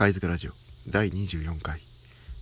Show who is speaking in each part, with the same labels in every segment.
Speaker 1: 貝塚ラジオ第24回。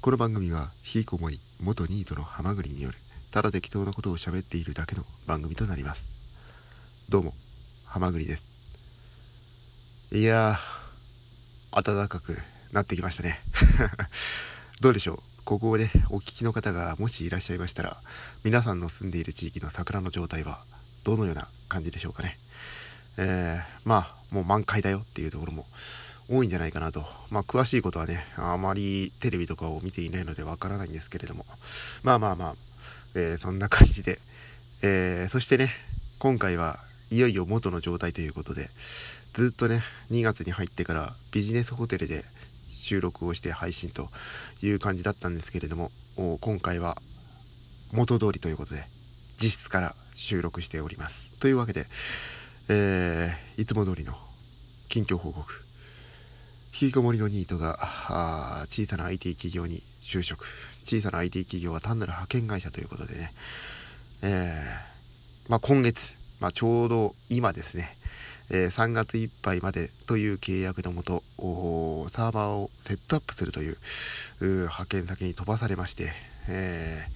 Speaker 1: この番組はひいこもり元ニートのハマグリによるただ適当なことを喋っているだけの番組となります。どうもハマグリです。いやー暖かくなってきましたね。どうでしょう？ここでお聞きの方がもしいらっしゃいましたら皆さんの住んでいる地域の桜の状態はどのような感じでしょうかね。えー、まあもう満開だよっていうところも多いんじゃないかなと。まあ、詳しいことはね、あまりテレビとかを見ていないのでわからないんですけれども。まあまあまあ、えー、そんな感じで。えー、そしてね、今回はいよいよ元の状態ということで、ずっとね、2月に入ってからビジネスホテルで収録をして配信という感じだったんですけれども、今回は元通りということで、実質から収録しております。というわけで、えー、いつも通りの近況報告。引きこもりのニートが小さな IT 企業に就職。小さな IT 企業は単なる派遣会社ということでね、えー、まあ、今月、まあ、ちょうど今ですね、えー、3月いっぱいまでという契約のもと、サーバーをセットアップするという派遣先に飛ばされまして、え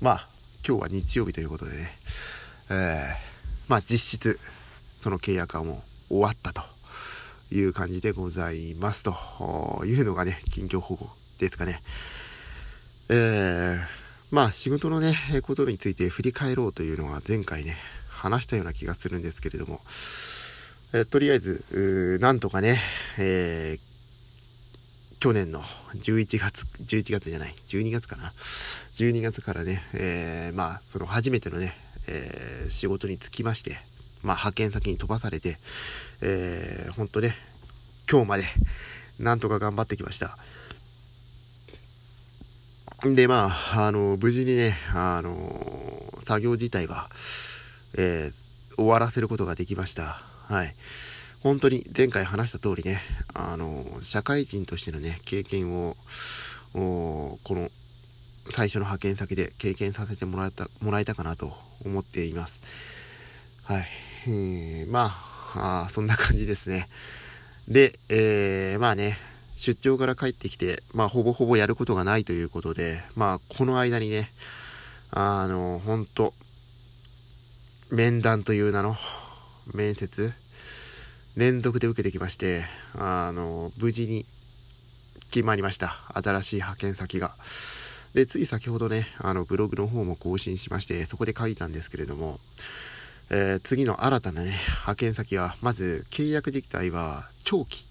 Speaker 1: ー、まあ、今日は日曜日ということでね、えまあ、実質、その契約はもう終わったと。いう感じでございますというのがね、近況報告ですかね。えー、まあ仕事のね、ことについて振り返ろうというのは前回ね、話したような気がするんですけれども、え、とりあえず、なんとかね、えー、去年の11月、11月じゃない、12月かな。12月からね、えー、まあ、その初めてのね、え、仕事に就きまして、まあ、派遣先に飛ばされて、えー、ほんとね、今日まで、なんとか頑張ってきました。で、まあ、あの、無事にね、あの、作業自体は、えー、終わらせることができました。はい。本当に前回話した通りね、あの、社会人としてのね、経験を、この、最初の派遣先で経験させてもらえた、もらえたかなと思っています。はい。えー、まあ、そんな感じですね。で、えー、まあね、出張から帰ってきて、まあ、ほぼほぼやることがないということで、まあ、この間にね、あの、ほんと、面談という名の面接、連続で受けてきまして、あの、無事に決まりました。新しい派遣先が。で、つい先ほどね、あの、ブログの方も更新しまして、そこで書いたんですけれども、えー、次の新たなね、派遣先は、まず契約実態は長期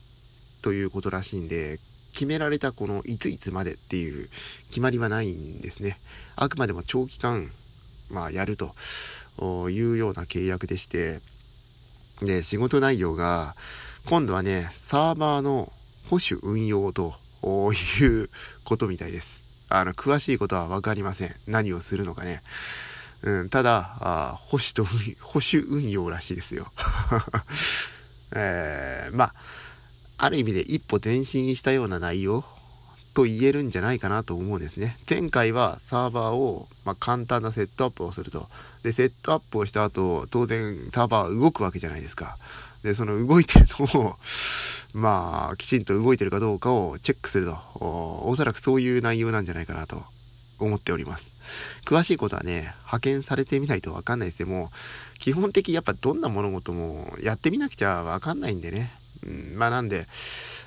Speaker 1: ということらしいんで、決められたこのいついつまでっていう決まりはないんですね。あくまでも長期間、まあ、やるというような契約でして、で、仕事内容が、今度はね、サーバーの保守運用ということみたいです。あの、詳しいことはわかりません。何をするのかね。うん、ただ、あ保守と、保守運用らしいですよ。えー、まあ、ある意味で一歩前進したような内容と言えるんじゃないかなと思うんですね。前回はサーバーを、まあ、簡単なセットアップをすると。で、セットアップをした後、当然サーバーは動くわけじゃないですか。で、その動いてるのを、まあ、きちんと動いてるかどうかをチェックすると。おおそらくそういう内容なんじゃないかなと思っております。詳しいことはね、派遣されてみないとわかんないですよ。もう、基本的やっぱどんな物事もやってみなくちゃわかんないんでね。うん、まあなんで、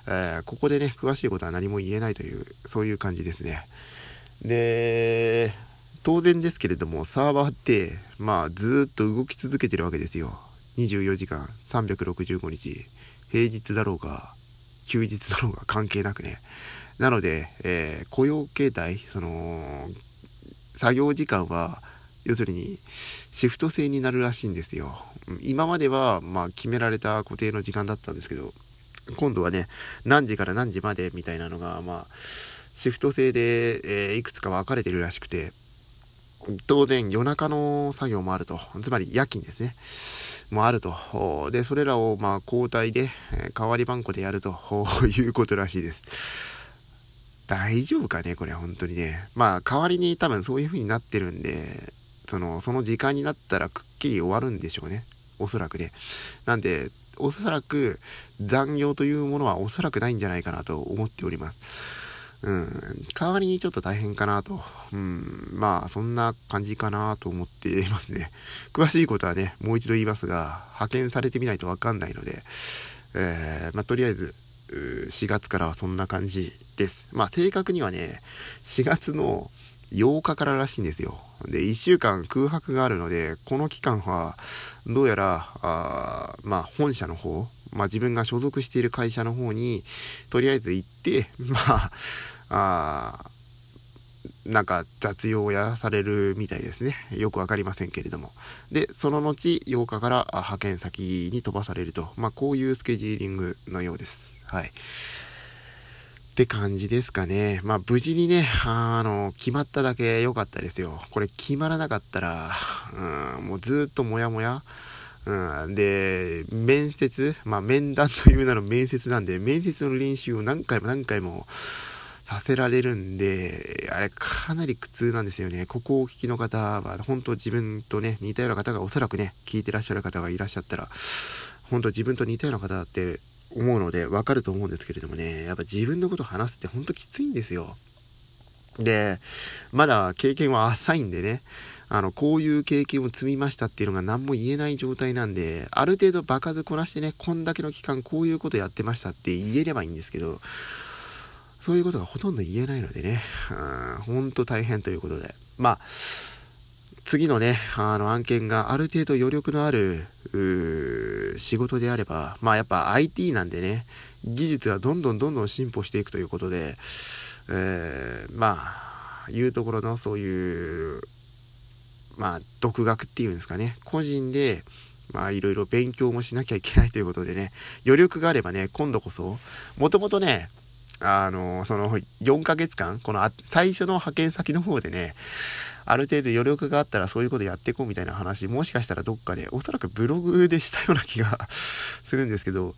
Speaker 1: えー、ここでね、詳しいことは何も言えないという、そういう感じですね。で、当然ですけれども、サーバーって、まあずっと動き続けてるわけですよ。24時間、365日、平日だろうが、休日だろうが関係なくね。なので、えー、雇用形態、その、作業時間は、要するに、シフト制になるらしいんですよ。今までは、まあ、決められた固定の時間だったんですけど、今度はね、何時から何時までみたいなのが、まあ、シフト制で、えー、いくつか分かれてるらしくて、当然夜中の作業もあると。つまり夜勤ですね。もあると。で、それらを、まあ、交代で、えー、代わり番号でやるということらしいです。大丈夫かねこれ本当にね。まあ代わりに多分そういう風になってるんで、その、その時間になったらくっきり終わるんでしょうね。おそらくね。なんで、おそらく残業というものはおそらくないんじゃないかなと思っております。うん、代わりにちょっと大変かなと。うん、まあ、そんな感じかなと思っていますね。詳しいことはね、もう一度言いますが、派遣されてみないとわかんないので、えー、まあ、とりあえず、4月からはそんな感じです。まあ、正確にはね、4月の8日かららしいんですよ。で、1週間空白があるので、この期間は、どうやら、あまあ、本社の方、まあ、自分が所属している会社の方に、とりあえず行って、まあ、あなんか雑用をやらされるみたいですね。よくわかりませんけれども。で、その後、8日から派遣先に飛ばされると。まあ、こういうスケジューリングのようです。はい。って感じですかね。まあ、無事にね、あの、決まっただけ良かったですよ。これ決まらなかったら、うん、もうずっとモヤモヤ。うん、で、面接、まあ、面談 という名の面接なんで、面接の練習を何回も何回もさせられるんで、あれかなり苦痛なんですよね。ここをお聞きの方は、本当自分とね、似たような方がおそらくね、聞いてらっしゃる方がいらっしゃったら、本当自分と似たような方だって思うのでわかると思うんですけれどもね、やっぱ自分のこと話すってほんときついんですよ。で、まだ経験は浅いんでね、あの、こういう経験を積みましたっていうのが何も言えない状態なんで、ある程度場数こなしてね、こんだけの期間こういうことやってましたって言えればいいんですけど、そういうことがほとんど言えないのでね、うん、ほんと大変ということで。まあ、次のね、あの案件がある程度余力のある、仕事であれば、まあやっぱ IT なんでね、技術はどんどんどんどん進歩していくということで、えー、まあ、いうところのそういう、まあ、独学っていうんですかね、個人で、まあ、いろいろ勉強もしなきゃいけないということでね、余力があればね、今度こそ、もともとね、あの、その4ヶ月間、この最初の派遣先の方でね、ある程度余力があったらそういうことやっていこうみたいな話、もしかしたらどっかで、おそらくブログでしたような気が するんですけど、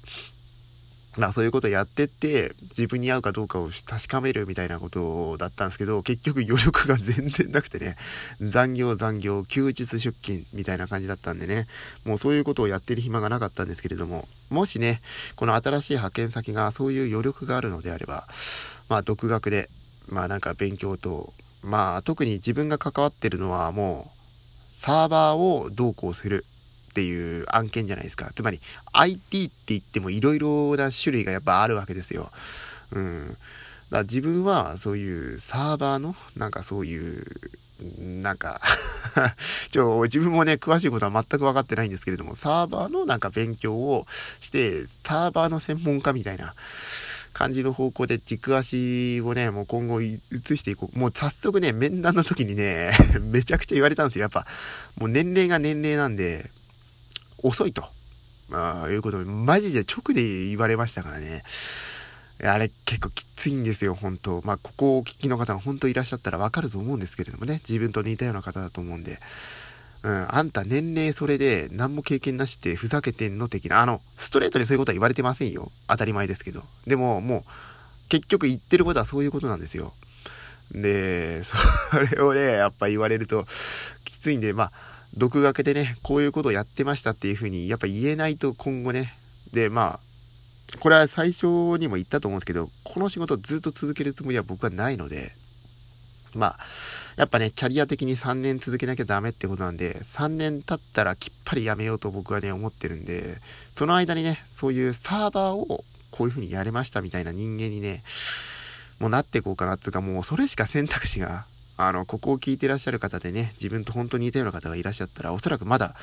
Speaker 1: まあそういうことやってって、自分に合うかどうかを確かめるみたいなことだったんですけど、結局余力が全然なくてね、残業残業、休日出勤みたいな感じだったんでね、もうそういうことをやってる暇がなかったんですけれども、もしね、この新しい派遣先がそういう余力があるのであれば、まあ独学で、まあなんか勉強と、まあ特に自分が関わってるのはもう、サーバーをどうこうする。っていう案件じゃないですか。つまり IT って言っても色々な種類がやっぱあるわけですよ。うん。だ自分はそういうサーバーのなんかそういうなんか ちょ、自分もね、詳しいことは全く分かってないんですけれども、サーバーのなんか勉強をして、サーバーの専門家みたいな感じの方向で軸足をね、もう今後移していこう。もう早速ね、面談の時にね、めちゃくちゃ言われたんですよ。やっぱ、もう年齢が年齢なんで、遅いと。まあ、いうことでマジで直で言われましたからね。あれ結構きついんですよ、本当まあ、ここをお聞きの方が本当いらっしゃったらわかると思うんですけれどもね。自分と似たような方だと思うんで。うん、あんた年齢それで何も経験なしってふざけてんの的な。あの、ストレートにそういうことは言われてませんよ。当たり前ですけど。でも、もう、結局言ってることはそういうことなんですよ。で、それをね、やっぱ言われるときついんで、まあ、独学でね、こういうことをやってましたっていうふうに、やっぱ言えないと今後ね、で、まあ、これは最初にも言ったと思うんですけど、この仕事をずっと続けるつもりは僕はないので、まあ、やっぱね、キャリア的に3年続けなきゃダメってことなんで、3年経ったらきっぱりやめようと僕はね、思ってるんで、その間にね、そういうサーバーをこういう風にやれましたみたいな人間にね、もうなっていこうかなっていうか、もうそれしか選択肢があの、ここを聞いてらっしゃる方でね、自分と本当に似たような方がいらっしゃったら、おそらくまだ、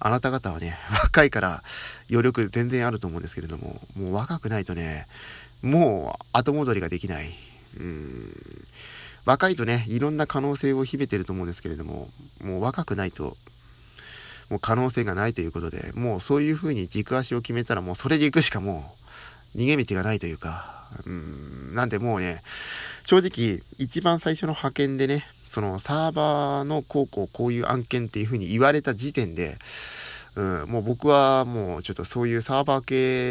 Speaker 1: あなた方はね、若いから余力全然あると思うんですけれども、もう若くないとね、もう後戻りができない。うん。若いとね、いろんな可能性を秘めてると思うんですけれども、もう若くないと、もう可能性がないということで、もうそういう風に軸足を決めたらもうそれで行くしかもう逃げ道がないというか、うん、なんでもうね、正直、一番最初の派遣でね、そのサーバーのこうこうこういう案件っていう風に言われた時点で、うん、もう僕はもうちょっとそういうサーバー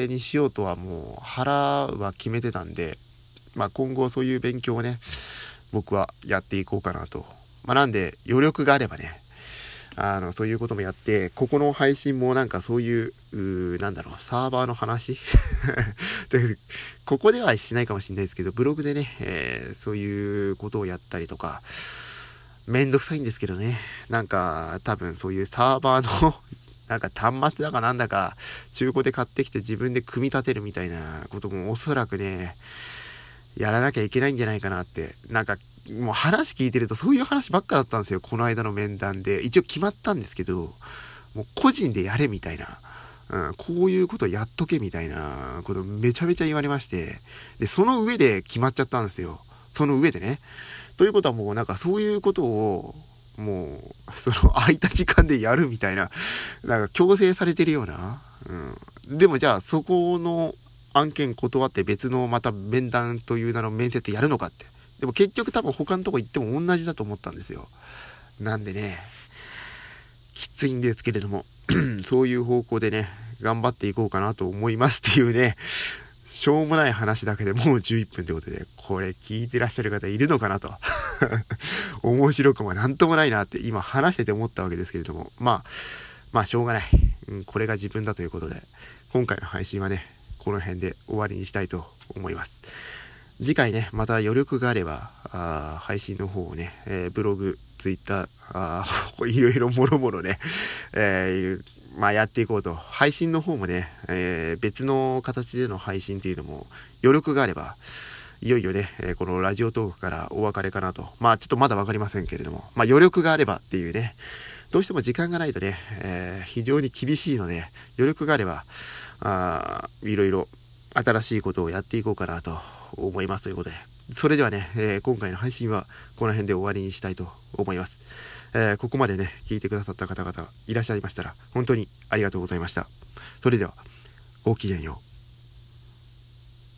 Speaker 1: 系にしようとはもう腹は決めてたんで、まあ今後そういう勉強をね、僕はやっていこうかなと。まあなんで余力があればね、あの、そういうこともやって、ここの配信もなんかそういう、うなんだろう、サーバーの話？ここではしないかもしれないですけど、ブログでね、えー、そういうことをやったりとか、めんどくさいんですけどね。なんか、多分そういうサーバーの なんか端末だかなんだか、中古で買ってきて自分で組み立てるみたいなこともおそらくね、やらなきゃいけないんじゃないかなって。なんか、もう話聞いてるとそういう話ばっかだったんですよ。この間の面談で。一応決まったんですけど、もう個人でやれみたいな。うん、こういうことやっとけみたいなことめちゃめちゃ言われまして。で、その上で決まっちゃったんですよ。その上でね。ということはもうなんかそういうことを、もう、その空いた時間でやるみたいな、なんか強制されてるような。うん。でもじゃあそこの案件断って別のまた面談という名の面接やるのかって。でも結局多分他のとこ行っても同じだと思ったんですよ。なんでね、きついんですけれども、そういう方向でね、頑張っていこうかなと思いますっていうね、しょうもない話だけでもう11分ってことで、これ聞いてらっしゃる方いるのかなと。面白くもなんともないなって今話してて思ったわけですけれども、まあ、まあしょうがない。うん、これが自分だということで、今回の配信はね、この辺で終わりにしたいと思います。次回ね、また余力があれば、あ配信の方をね、えー、ブログ、ツイッター、あ いろいろもろもろね、えー、まあ、やっていこうと。配信の方もね、えー、別の形での配信っていうのも余力があれば、いよいよね、え、このラジオトークからお別れかなと。まあ、ちょっとまだわかりませんけれども、まあ、余力があればっていうね、どうしても時間がないとね、えー、非常に厳しいので、余力があれば、あいろいろ新しいことをやっていこうかなと思いますということで、それではね、えー、今回の配信はこの辺で終わりにしたいと思います。えー、ここまでね、聞いてくださった方々いらっしゃいましたら、本当にありがとうございました。それでは、ごきげんよう。